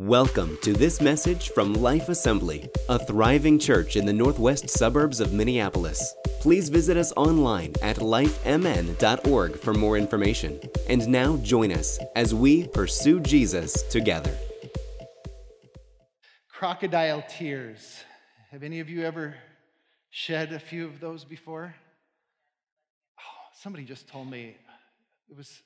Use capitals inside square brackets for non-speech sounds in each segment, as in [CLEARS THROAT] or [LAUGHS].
Welcome to this message from Life Assembly, a thriving church in the northwest suburbs of Minneapolis. Please visit us online at lifemn.org for more information. And now join us as we pursue Jesus together. Crocodile tears. Have any of you ever shed a few of those before? Oh, somebody just told me it was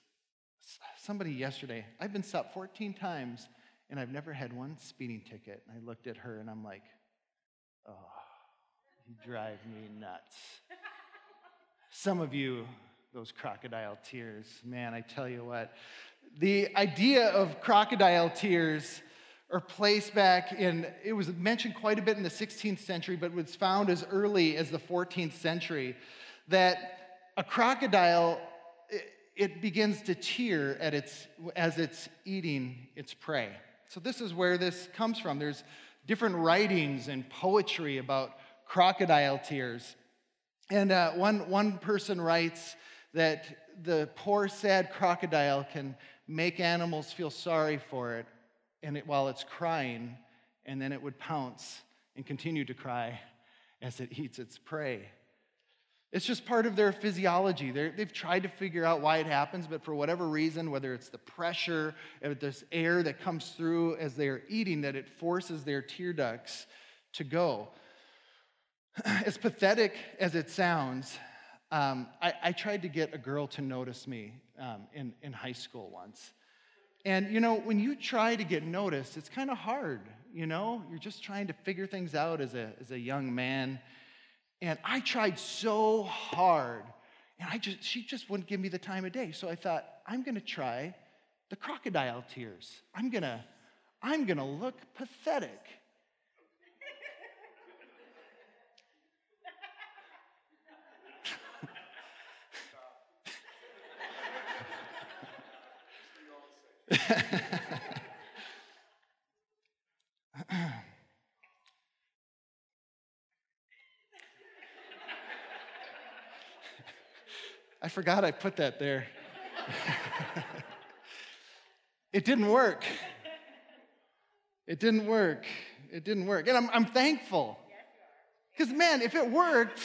somebody yesterday. I've been stopped 14 times and I've never had one speeding ticket. And I looked at her and I'm like, oh, you drive me nuts. Some of you, those crocodile tears, man, I tell you what. The idea of crocodile tears are placed back in, it was mentioned quite a bit in the 16th century, but was found as early as the 14th century that a crocodile it begins to tear at its, as it's eating its prey. So, this is where this comes from. There's different writings and poetry about crocodile tears. And uh, one, one person writes that the poor, sad crocodile can make animals feel sorry for it, and it, while it's crying, and then it would pounce and continue to cry as it eats its prey. It's just part of their physiology. they have tried to figure out why it happens, but for whatever reason, whether it's the pressure, if this air that comes through as they're eating, that it forces their tear ducts to go. [CLEARS THROAT] As pathetic as it sounds, um, I, I, tried to get a girl to notice me um, in, in high school once. And you know, when you try to get noticed, it's kind of hard. You know, you're just trying to figure things out as a, as a young man. And I tried so hard, and I just, she just wouldn't give me the time of day. So I thought, I'm going to try the crocodile tears. I'm going to, I'm going to look pathetic. [LAUGHS] forgot I put that there. [LAUGHS] it didn't work. It didn't work. It didn't work. And I'm, I'm thankful. Because, man, if it worked,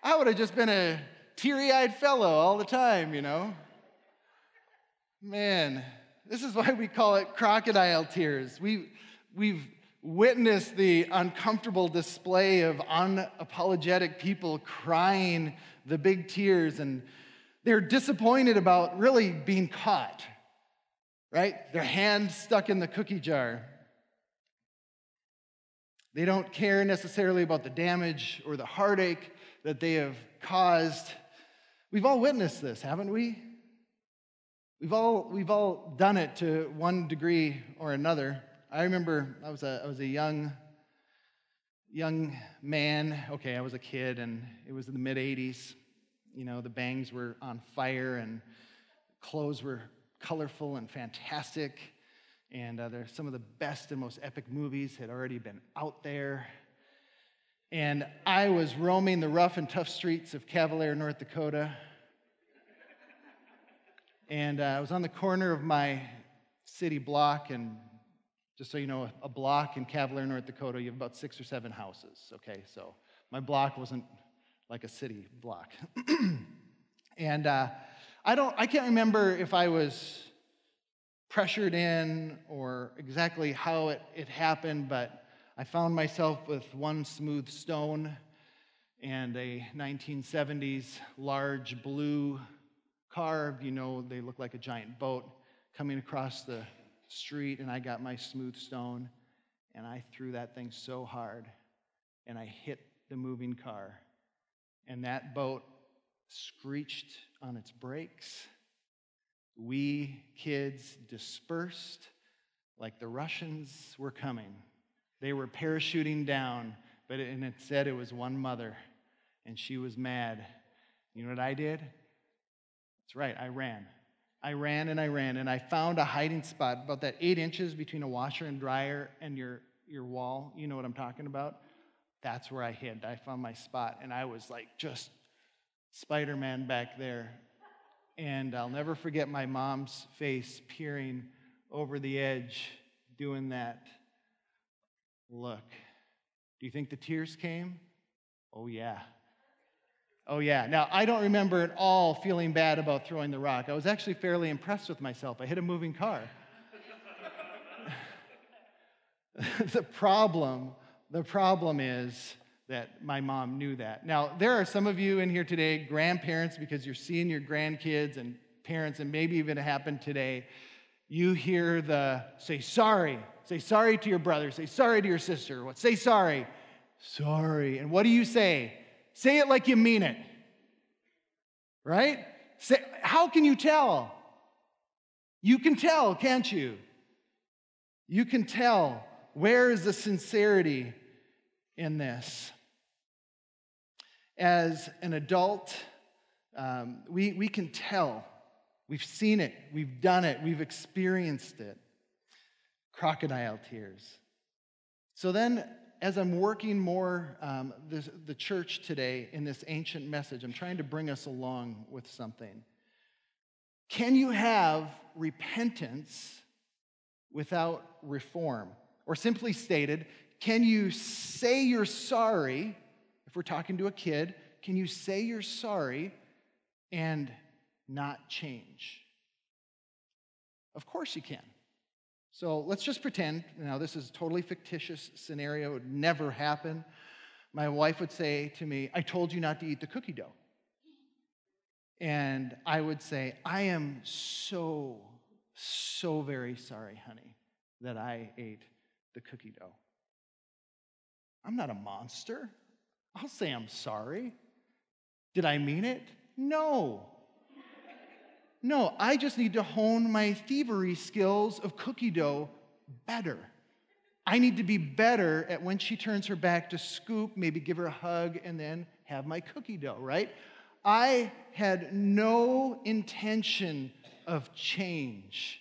I would have just been a teary eyed fellow all the time, you know? Man, this is why we call it crocodile tears. We, we've witnessed the uncomfortable display of unapologetic people crying the big tears and they're disappointed about really being caught, right? Their hand stuck in the cookie jar. They don't care necessarily about the damage or the heartache that they have caused. We've all witnessed this, haven't we? We've all, we've all done it to one degree or another. I remember I was a, I was a young, young man. Okay, I was a kid, and it was in the mid 80s. You know, the bangs were on fire and clothes were colorful and fantastic. And uh, some of the best and most epic movies had already been out there. And I was roaming the rough and tough streets of Cavalier, North Dakota. And uh, I was on the corner of my city block. And just so you know, a block in Cavalier, North Dakota, you have about six or seven houses. Okay, so my block wasn't like a city block. [CLEARS THROAT] and uh, I don't, I can't remember if I was pressured in or exactly how it, it happened, but I found myself with one smooth stone and a 1970s large blue car. You know, they look like a giant boat coming across the street, and I got my smooth stone and I threw that thing so hard and I hit the moving car and that boat screeched on its brakes. We kids dispersed like the Russians were coming. They were parachuting down, but it, and it said it was one mother, and she was mad. You know what I did? That's right, I ran. I ran and I ran, and I found a hiding spot about that eight inches between a washer and dryer and your, your wall. You know what I'm talking about? That's where I hid. I found my spot, and I was like just Spider Man back there. And I'll never forget my mom's face peering over the edge doing that look. Do you think the tears came? Oh, yeah. Oh, yeah. Now, I don't remember at all feeling bad about throwing the rock. I was actually fairly impressed with myself. I hit a moving car. [LAUGHS] the problem, the problem is that my mom knew that. Now, there are some of you in here today, grandparents, because you're seeing your grandkids and parents, and maybe even it happened today. You hear the say sorry, say sorry to your brother, say sorry to your sister. What? Say sorry, sorry. And what do you say? Say it like you mean it. Right? Say, how can you tell? You can tell, can't you? You can tell. Where is the sincerity in this? As an adult, um, we, we can tell. We've seen it, we've done it, we've experienced it. Crocodile tears. So then, as I'm working more um, the, the church today in this ancient message, I'm trying to bring us along with something. Can you have repentance without reform? Or simply stated, can you say you're sorry? If we're talking to a kid, can you say you're sorry and not change? Of course you can. So let's just pretend, now this is a totally fictitious scenario, it would never happen. My wife would say to me, I told you not to eat the cookie dough. And I would say, I am so, so very sorry, honey, that I ate the cookie dough. I'm not a monster. I'll say I'm sorry. Did I mean it? No. No, I just need to hone my thievery skills of cookie dough better. I need to be better at when she turns her back to scoop, maybe give her a hug, and then have my cookie dough, right? I had no intention of change.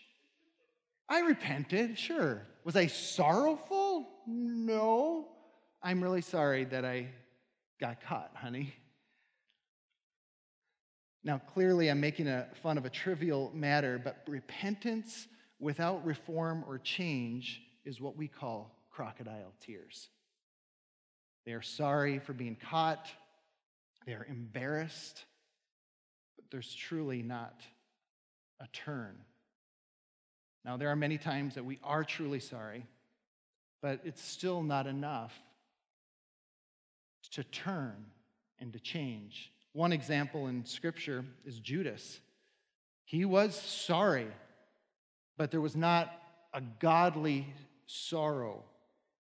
I repented, sure. Was I sorrowful? No. I'm really sorry that I got caught, honey. Now, clearly, I'm making a fun of a trivial matter, but repentance without reform or change is what we call crocodile tears. They are sorry for being caught, they are embarrassed, but there's truly not a turn. Now, there are many times that we are truly sorry, but it's still not enough to turn and to change. One example in Scripture is Judas. He was sorry, but there was not a godly sorrow.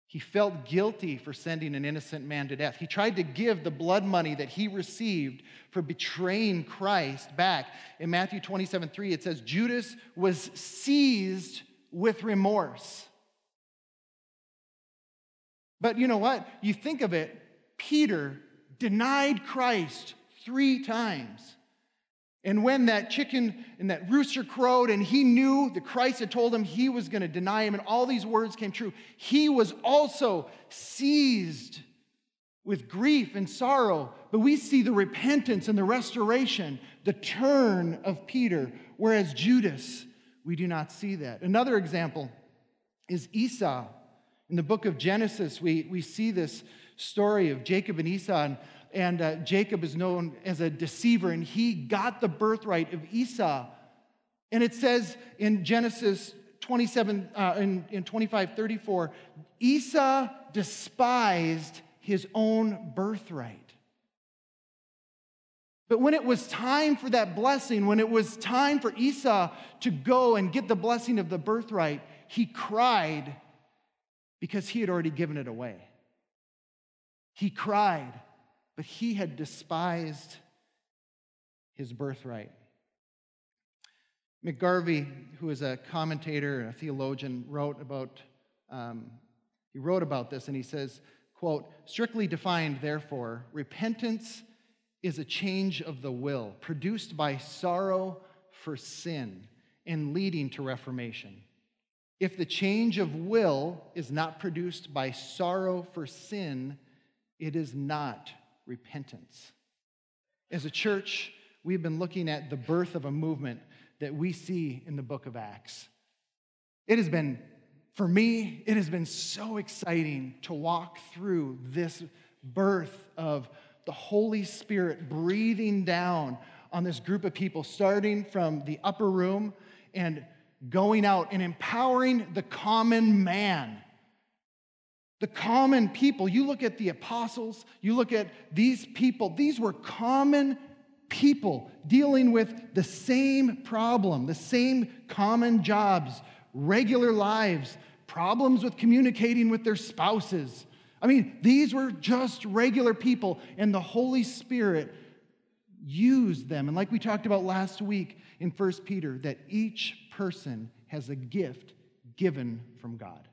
He felt guilty for sending an innocent man to death. He tried to give the blood money that he received for betraying Christ back. In Matthew 27 3, it says, Judas was seized with remorse. But you know what? You think of it, Peter denied Christ three times. And when that chicken and that rooster crowed, and he knew that Christ had told him he was going to deny him, and all these words came true, he was also seized with grief and sorrow. But we see the repentance and the restoration, the turn of Peter, whereas Judas, we do not see that. Another example is Esau. In the book of Genesis, we, we see this story of Jacob and Esau. And and uh, Jacob is known as a deceiver, and he got the birthright of Esau. And it says in Genesis 27, uh, in, in 25, 34, Esau despised his own birthright. But when it was time for that blessing, when it was time for Esau to go and get the blessing of the birthright, he cried because he had already given it away. He cried but he had despised his birthright. McGarvey, who is a commentator and a theologian, wrote about um, he wrote about this, and he says, "quote Strictly defined, therefore, repentance is a change of the will produced by sorrow for sin and leading to reformation. If the change of will is not produced by sorrow for sin, it is not repentance. As a church, we've been looking at the birth of a movement that we see in the book of Acts. It has been For me, it has been so exciting to walk through this birth of the Holy Spirit breathing down on this group of people, starting from the upper room and going out and empowering the common man. The common people. You look at the apostles, you look at these people, these were common people dealing with the same problem, the same common jobs, regular lives, problems with communicating with their spouses. I mean, these were just regular people, and the Holy Spirit used them. And like we talked about last week in 1 Peter, that each person has a gift given from God.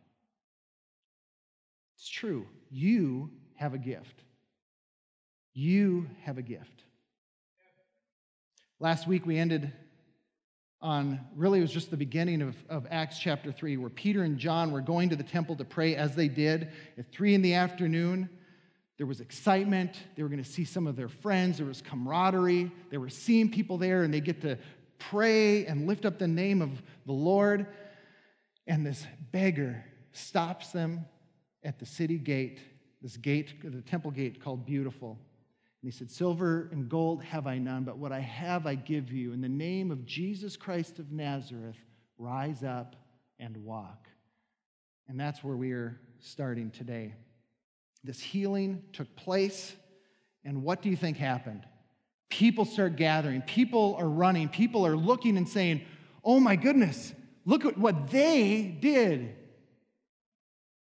It's true. You have a gift. You have a gift. Last week we ended on really it was just the beginning of, of Acts chapter 3, where Peter and John were going to the temple to pray as they did at 3 in the afternoon. There was excitement. They were going to see some of their friends. There was camaraderie. They were seeing people there, and they get to pray and lift up the name of the Lord. And this beggar stops them at the city gate, this gate, the temple gate called Beautiful. And he said, Silver and gold have I none, but what I have I give you. In the name of Jesus Christ of Nazareth, rise up and walk. And that's where we are starting today. This healing took place, and what do you think happened? People start gathering, people are running, people are looking and saying, Oh my goodness, look at what they did.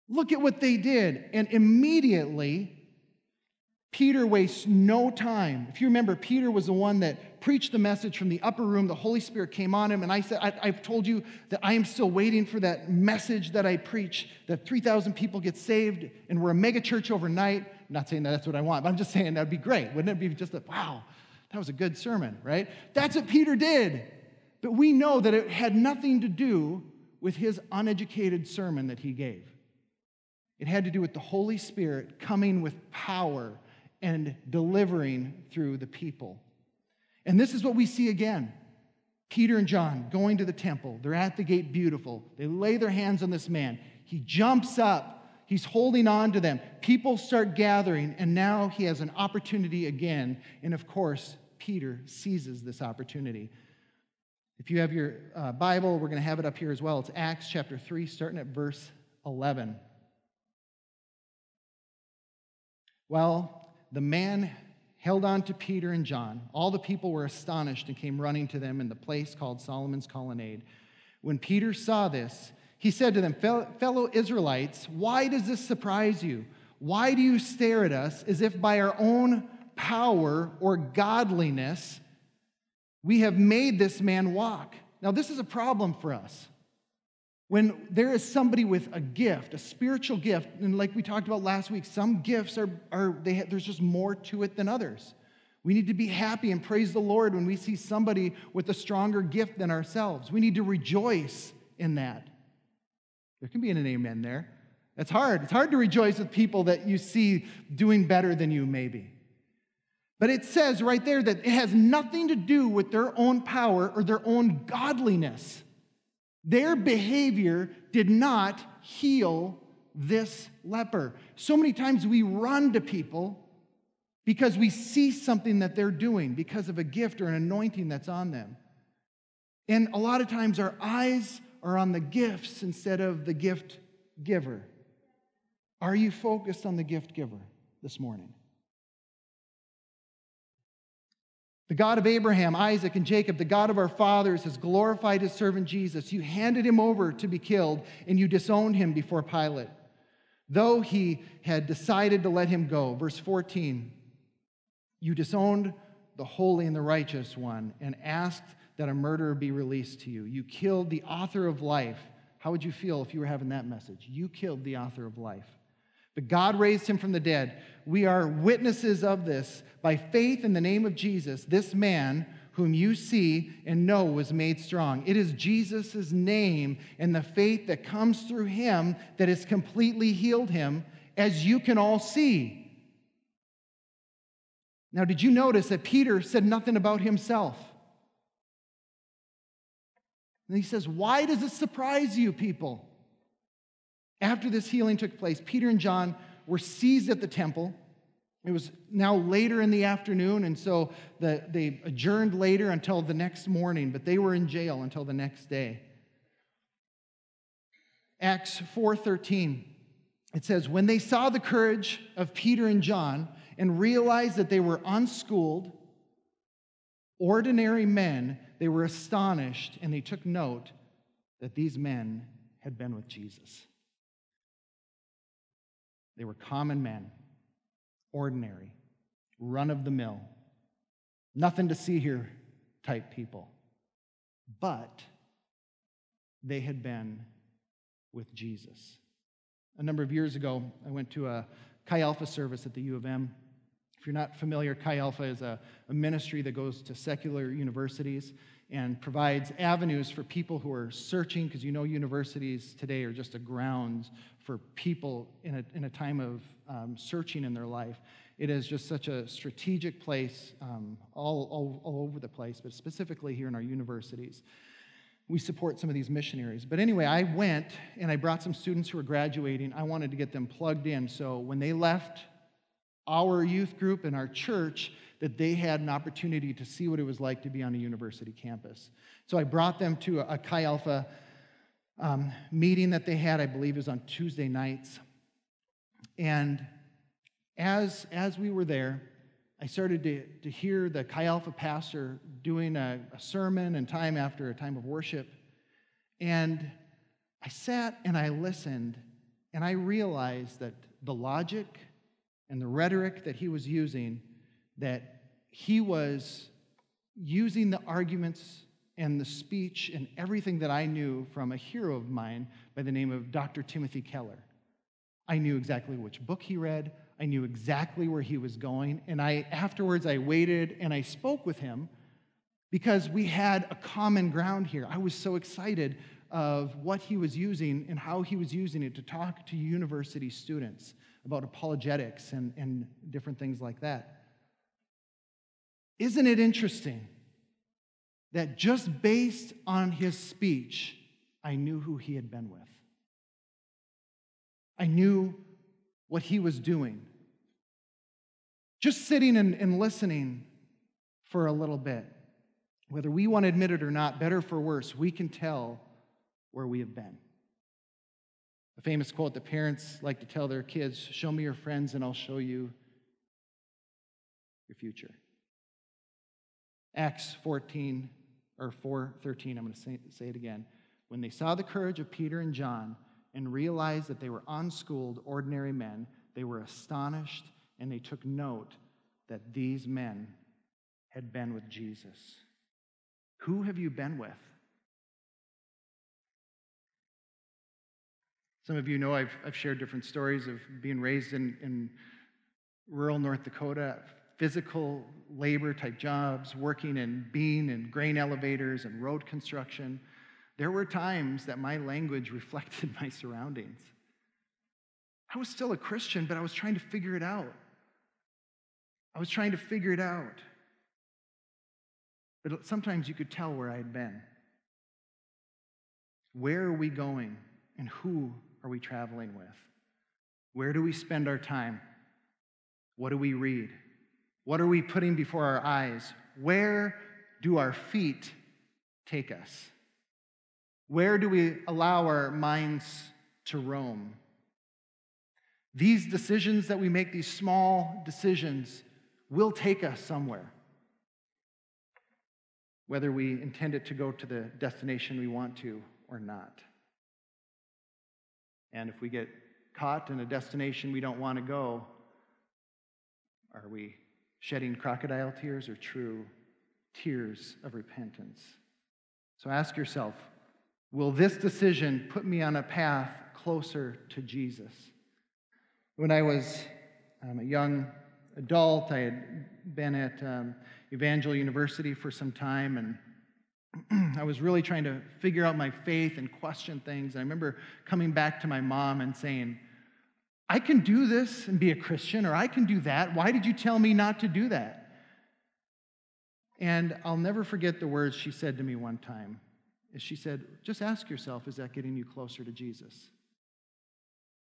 Look at what they did. And immediately, Peter wastes no time. If you remember, Peter was the one that preached the message from the upper room. The Holy Spirit came on him, and I said, I, have told you that I am still waiting for that message that I preach that 3,000 people get saved and we're a mega church overnight. I'm not saying that that's what I want, but I'm just saying that'd be great. Wouldn't it be just a wow, that was a good sermon, right? That's what Peter did. But we know that it had nothing to do with his uneducated sermon that he gave. It had to do with the Holy Spirit coming with power and delivering through the people. And this is what we see again. Peter and John going to the temple. They're at the gate, beautiful. They lay their hands on this man. He jumps up. He's holding on to them. People start gathering, and now he has an opportunity again. And of course, Peter seizes this opportunity. If you have your uh, Bible, we're going to have it up here as well. It's Acts chapter 3, starting at verse 11. Well, the man held on to Peter and John. All the people were astonished and came running to them in the place called Solomon's Colonnade. When Peter saw this, he said to them, Fellow Israelites, why does this surprise you? Why do you stare at us as if by our own power or godliness we have made this man walk? Now, this is a problem for us. When there is somebody with a gift, a spiritual gift, and like we talked about last week, some gifts are, are they, there's just more to it than others. We need to be happy and praise the Lord when we see somebody with a stronger gift than ourselves. We need to rejoice in that. There can be an amen there. It's hard. It's hard to rejoice with people that you see doing better than you, maybe. But it says right there that it has nothing to do with their own power or their own godliness. Their behavior did not heal this leper. So many times we run to people because we see something that they're doing because of a gift or an anointing that's on them. And a lot of times our eyes are on the gifts instead of the gift giver. Are you focused on the gift giver this morning? The God of Abraham, Isaac, and Jacob, the God of our fathers, has glorified his servant Jesus. You handed him over to be killed, and you disowned him before Pilate, though he had decided to let him go. Verse 14 You disowned the holy and the righteous one and asked that a murderer be released to you. You killed the author of life. How would you feel if you were having that message? You killed the author of life. But God raised him from the dead. We are witnesses of this. By faith in the name of Jesus, this man whom you see and know was made strong. It is Jesus' name and the faith that comes through him that has completely healed him, as you can all see. Now, did you notice that Peter said nothing about himself? And he says, Why does it surprise you, people? After this healing took place, Peter and John were seized at the temple. It was now later in the afternoon, and so the, they adjourned later until the next morning, but they were in jail until the next day. Acts 4:13 it says when they saw the courage of Peter and John and realized that they were unschooled ordinary men they were astonished and they took note that these men had been with Jesus. They were common men, ordinary, run of the mill, nothing to see here type people. But they had been with Jesus. A number of years ago, I went to a Chi Alpha service at the U of M. If you're not familiar, Chi Alpha is a, a ministry that goes to secular universities and provides avenues for people who are searching, because you know universities today are just a ground for people in a, in a time of um, searching in their life. It is just such a strategic place um, all, all, all over the place, but specifically here in our universities. We support some of these missionaries. But anyway, I went and I brought some students who were graduating. I wanted to get them plugged in. So when they left our youth group and our church, that they had an opportunity to see what it was like to be on a university campus. So I brought them to a, Chi Alpha um, meeting that they had, I believe, is on Tuesday nights. And as, as we were there, I started to, to hear the Chi Alpha pastor doing a, a sermon and time after a time of worship. And I sat and I listened, and I realized that the logic and the rhetoric that he was using that he was using the arguments and the speech and everything that I knew from a hero of mine by the name of Dr. Timothy Keller. I knew exactly which book he read. I knew exactly where he was going. And I afterwards I waited and I spoke with him because we had a common ground here. I was so excited of what he was using and how he was using it to talk to university students about apologetics and, and different things like that. Isn't it interesting that just based on his speech, I knew who he had been with? I knew what he was doing. Just sitting and, and listening for a little bit, whether we want to admit it or not, better for worse, we can tell where we have been. A famous quote that parents like to tell their kids Show me your friends, and I'll show you your future. Acts 14 or 4:13, I'm going to say, say it again. When they saw the courage of Peter and John and realized that they were unschooled, ordinary men, they were astonished and they took note that these men had been with Jesus. Who have you been with? Some of you know I've, I've shared different stories of being raised in, in rural North Dakota, physical labor type jobs, working in bean and grain elevators and road construction, there were times that my language [LAUGHS] reflected my surroundings. I was still a Christian, but I was trying to figure it out. I was trying to figure it out. But sometimes you could tell where I had been. Where are we going and who are we traveling with? Where do we spend our time? What do we read? What are we putting before our eyes? Where do our feet take us? Where do we allow our minds to roam? These decisions that we make, these small decisions, will take us somewhere. Whether we intend it to go to the destination we want to or not. And if we get caught in a destination we don't want to go, are we shedding crocodile tears or true tears of repentance. So ask yourself will this decision put me on a path closer to Jesus? When I was um, a young adult, I had been at um, Evangel University for some time and [CLEARS THROAT] I was really trying to figure out my faith and question things. And I remember coming back to my mom and saying, I can do this and be a Christian, or I can do that. Why did you tell me not to do that? And I'll never forget the words she said to me one time. She said, Just ask yourself, is that getting you closer to Jesus?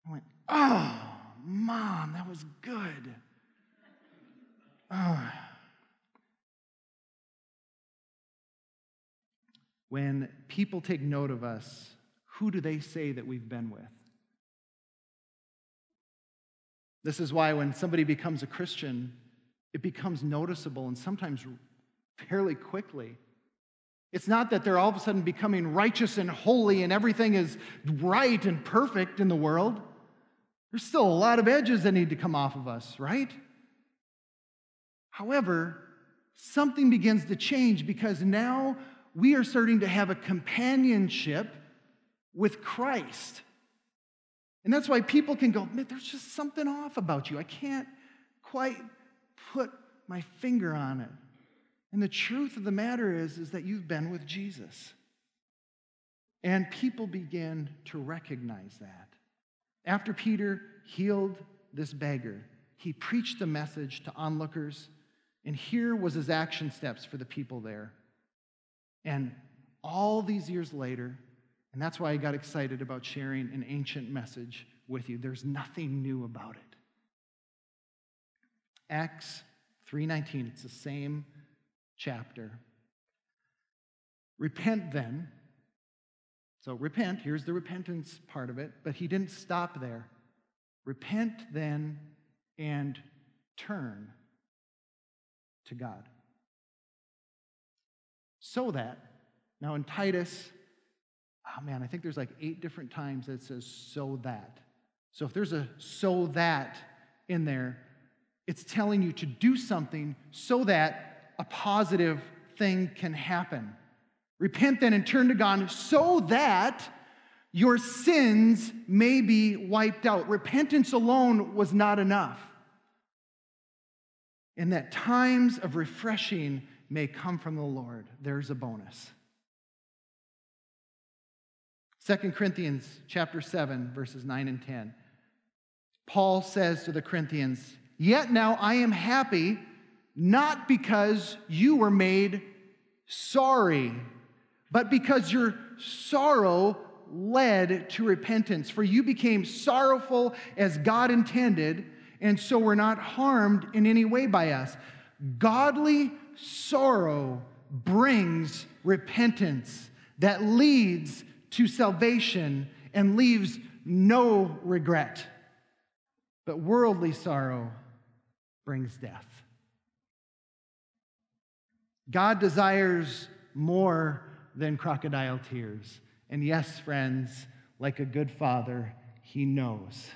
I went, Oh, mom, that was good. Oh. When people take note of us, who do they say that we've been with? This is why when somebody becomes a Christian, it becomes noticeable and sometimes fairly quickly. It's not that they're all of a sudden becoming righteous and holy and everything is right and perfect in the world. There's still a lot of edges that need to come off of us, right? However, something begins to change because now we are starting to have a companionship with Christ. And that's why people can go, man, there's just something off about you. I can't quite put my finger on it. And the truth of the matter is, is that you've been with Jesus. And people begin to recognize that. After Peter healed this beggar, he preached the message to onlookers, and here was his action steps for the people there. And all these years later, and that's why I got excited about sharing an ancient message with you. There's nothing new about it. Acts 3:19, it's the same chapter. Repent then. So repent, here's the repentance part of it, but he didn't stop there. Repent then and turn to God. So that, now in Titus oh man, I think there's like eight different times that it says so that. So if there's a so that in there, it's telling you to do something so that a positive thing can happen. Repent then and turn to God so that your sins may be wiped out. Repentance alone was not enough. And that times of refreshing may come from the Lord. There's a bonus. 2 Corinthians chapter 7 verses 9 and 10. Paul says to the Corinthians, "Yet now I am happy not because you were made sorry, but because your sorrow led to repentance. For you became sorrowful as God intended, and so were not harmed in any way by us. Godly sorrow brings repentance that leads to salvation and leaves no regret. But worldly sorrow brings death. God desires more than crocodile tears. And yes, friends, like a good father, he knows.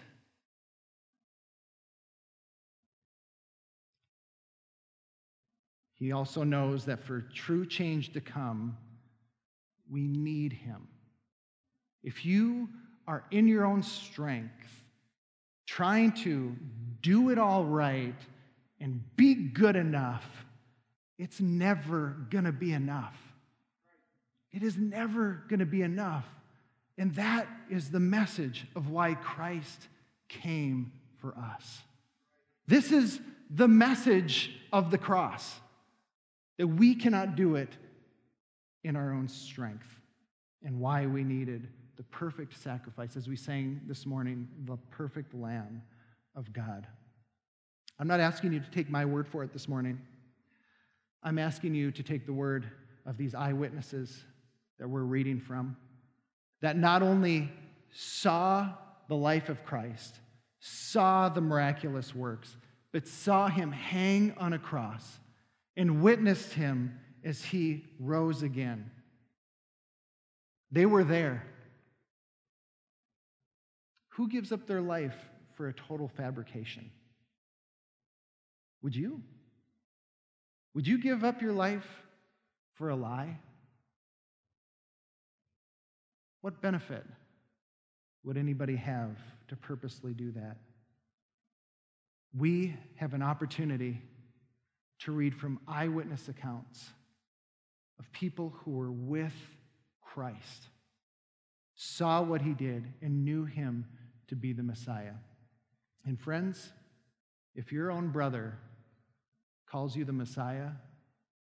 He also knows that for true change to come, we need him. If you are in your own strength, trying to do it all right and be good enough, it's never going to be enough. It is never going to be enough. And that is the message of why Christ came for us. This is the message of the cross that we cannot do it in our own strength and why we needed the perfect sacrifice, as we sang this morning, the perfect Lamb of God. I'm not asking you to take my word for it this morning. I'm asking you to take the word of these eyewitnesses that we're reading from, that not only saw the life of Christ, saw the miraculous works, but saw him hang on a cross and witnessed him as he rose again. They were there. Who gives up their life for a total fabrication? Would you? Would you give up your life for a lie? What benefit would anybody have to purposely do that? We have an opportunity to read from eyewitness accounts of people who were with Christ, saw what he did, and knew him to be the Messiah. And friends, if your own brother calls you the Messiah,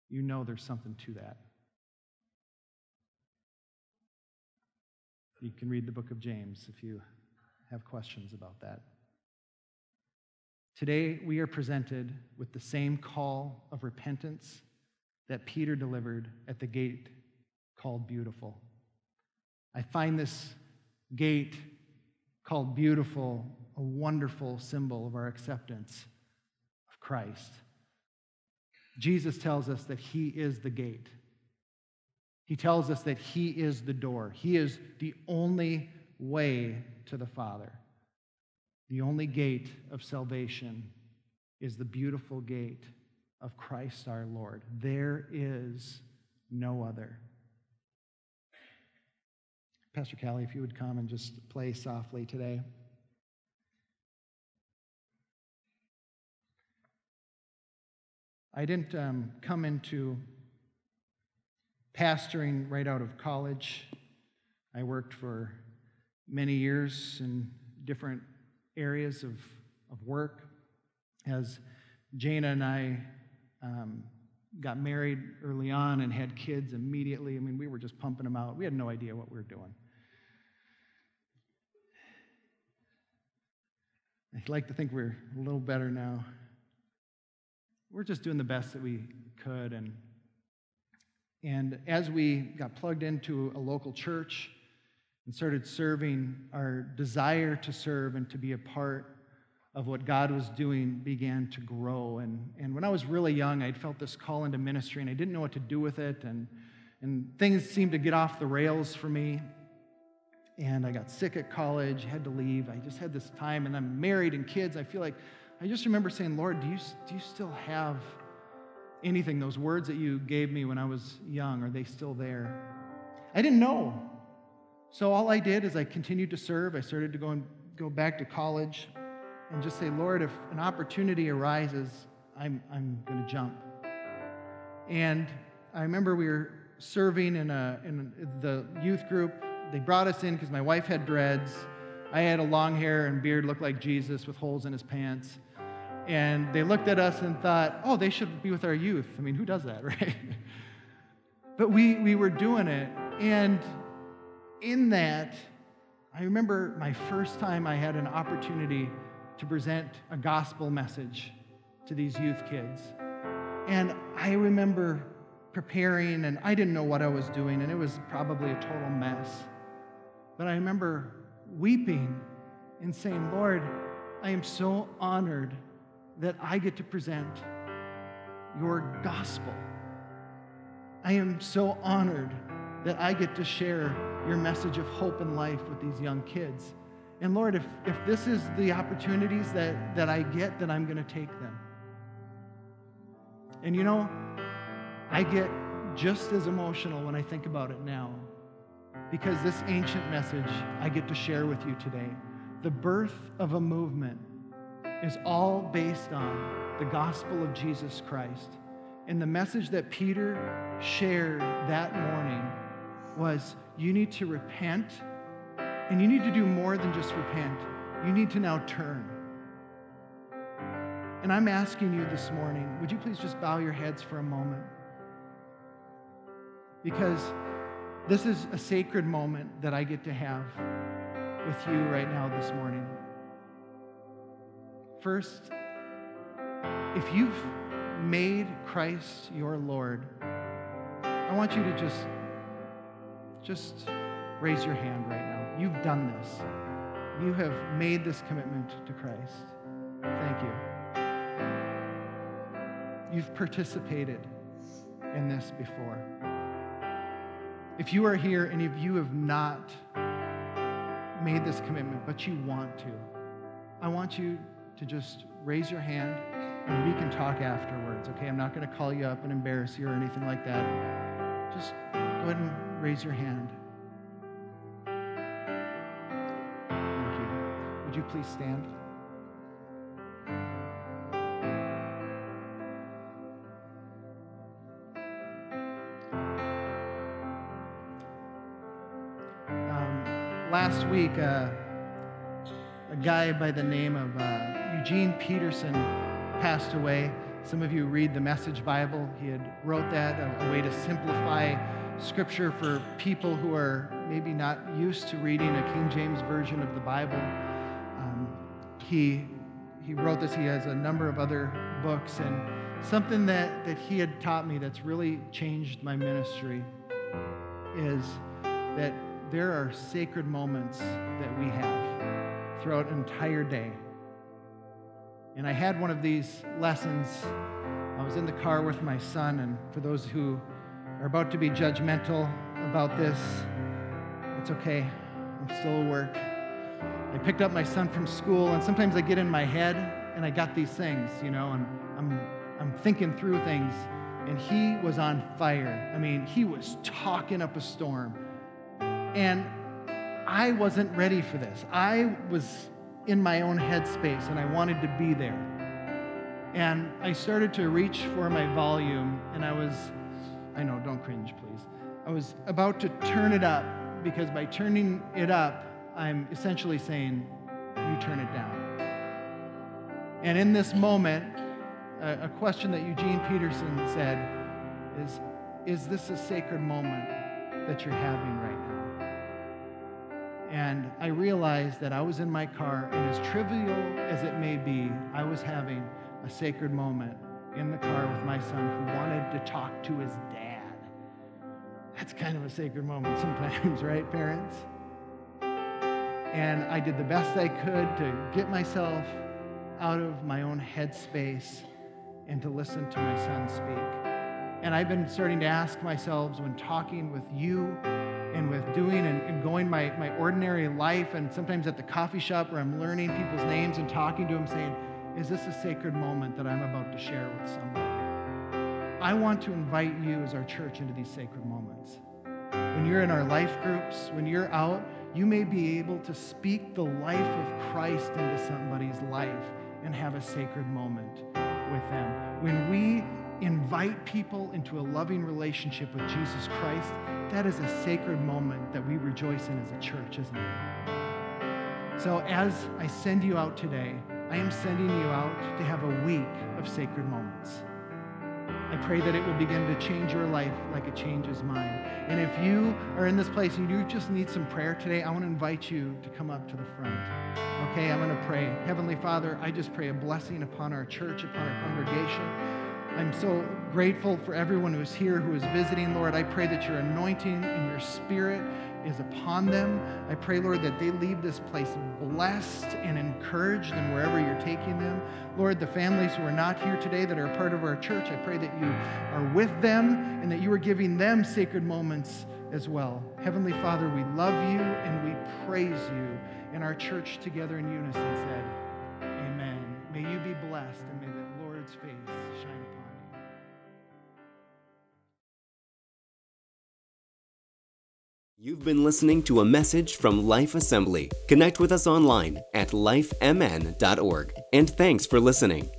you know there's something to that. You can read the book of James if you have questions about that. Today, we are presented with the same call of repentance that Peter delivered at the gate called Beautiful. I find this gate called Beautiful a wonderful symbol of our acceptance of Christ. Jesus tells us that He is the gate. He tells us that He is the door. He is the only way to the Father. The only gate of salvation is the beautiful gate of Christ our Lord. There is no other. Pastor Callie, if you would come and just play softly today. I didn't um, come into pastoring right out of college. I worked for many years in different areas of, of work. As Jana and I um, got married early on and had kids immediately, I mean, we were just pumping them out. We had no idea what we were doing. I'd like to think we're a little better now we're just doing the best that we could. And, and as we got plugged into a local church and started serving, our desire to serve and to be a part of what God was doing began to grow. And, and when I was really young, I'd felt this call into ministry and I didn't know what to do with it. And, and things seemed to get off the rails for me. And I got sick at college, had to leave. I just had this time, and I'm married and kids. I feel like I just remember saying, Lord, do you, do you still have anything? Those words that you gave me when I was young, are they still there? I didn't know. So all I did is I continued to serve. I started to go and go back to college and just say, Lord, if an opportunity arises, I'm, I'm going to jump. And I remember we were serving in, a, in the youth group. They brought us in because my wife had dreads. I had a long hair and beard, looked like Jesus with holes in his pants and they looked at us and thought, oh, they should be with our youth. I mean, who does that, [LAUGHS] right? but we, we were doing it. And in that, I remember my first time I had an opportunity to present a gospel message to these youth kids. And I remember preparing, and I didn't know what I was doing, and it was probably a total mess. But I remember weeping and saying, Lord, I am so honored that I get to present your gospel. I am so honored that I get to share your message of hope and life with these young kids. And Lord, if, if this is the opportunities that, that I get, then I'm going to take them. And you know, I get just as emotional when I think about it now because this ancient message I get to share with you today the birth of a movement is all based on the gospel of Jesus Christ. And the message that Peter shared that morning was you need to repent, and you need to do more than just repent. You need to now turn. And I'm asking you this morning, would you please just bow your heads for a moment? Because this is a sacred moment that I get to have with you right now this morning. First, if you've made Christ your Lord, I want you to just just raise your hand right now. You've done this. You have made this commitment to Christ. Thank you. You've participated in this before. If you are here and if you have not made this commitment, but you want to, I want you to just raise your hand and we can talk afterwards, okay? I'm not going to call you up and embarrass you or anything like that. Just go ahead and raise your hand. Thank you. Would you please stand? Um, last week, uh, a guy by the name of uh, Eugene Peterson passed away. Some of you read the Message Bible. He had wrote that a, a way to simplify Scripture for people who are maybe not used to reading a King James version of the Bible. Um, he, he wrote this. He has a number of other books. And something that, that he had taught me that's really changed my ministry is that there are sacred moments that we have throughout an entire day. And I had one of these lessons. I was in the car with my son, and for those who are about to be judgmental about this, it's okay. I'm still at work. I picked up my son from school, and sometimes I get in my head and I got these things, you know, and I'm, I'm thinking through things. And he was on fire. I mean, he was talking up a storm. And I wasn't ready for this. I was in my own headspace and I wanted to be there. And I started to reach for my volume, and I was, I know, don't cringe, please. I was about to turn it up because by turning it up, I'm essentially saying, you turn it down. And in this moment, a, question that Eugene Peterson said is Is this a sacred moment that you're having right now? And I realized that I was in my car, and as trivial as it may be, I was having a sacred moment in the car with my son who wanted to talk to his dad. That's kind of a sacred moment sometimes, [LAUGHS] right, parents? And I did the best I could to get myself out of my own headspace and to listen to my son speak. And I've been starting to ask myself when talking with you and with doing and, and, going my, my ordinary life, and sometimes at the coffee shop where I'm learning people's names and talking to them, saying, Is this a sacred moment that I'm about to share with somebody? I want to invite you as our church into these sacred moments. When you're in our life groups, when you're out, you may be able to speak the life of Christ into somebody's life and have a sacred moment with them. When we invite people into a loving relationship with Jesus Christ, that is a sacred moment that we rejoice in as a church, isn't it? So, as I send you out today, I am sending you out to have a week of sacred moments. I pray that it will begin to change your life like it changes mine. And if you are in this place and you just need some prayer today, I want to invite you to come up to the front. Okay, I'm going to pray. Heavenly Father, I just pray a blessing upon our church, upon our congregation. I'm so grateful for everyone who is here, who is visiting. Lord, I pray that your anointing and your spirit is upon them. I pray, Lord, that they leave this place blessed and encouraged in wherever you're taking them. Lord, the families who are not here today that are part of our church, I pray that you are with them and that you are giving them sacred moments as well. Heavenly Father, we love you and we praise you. And our church together in unison said, Amen. May you be blessed and may You've been listening to a message from Life Assembly. Connect with us online at lifemn.org. And thanks for listening.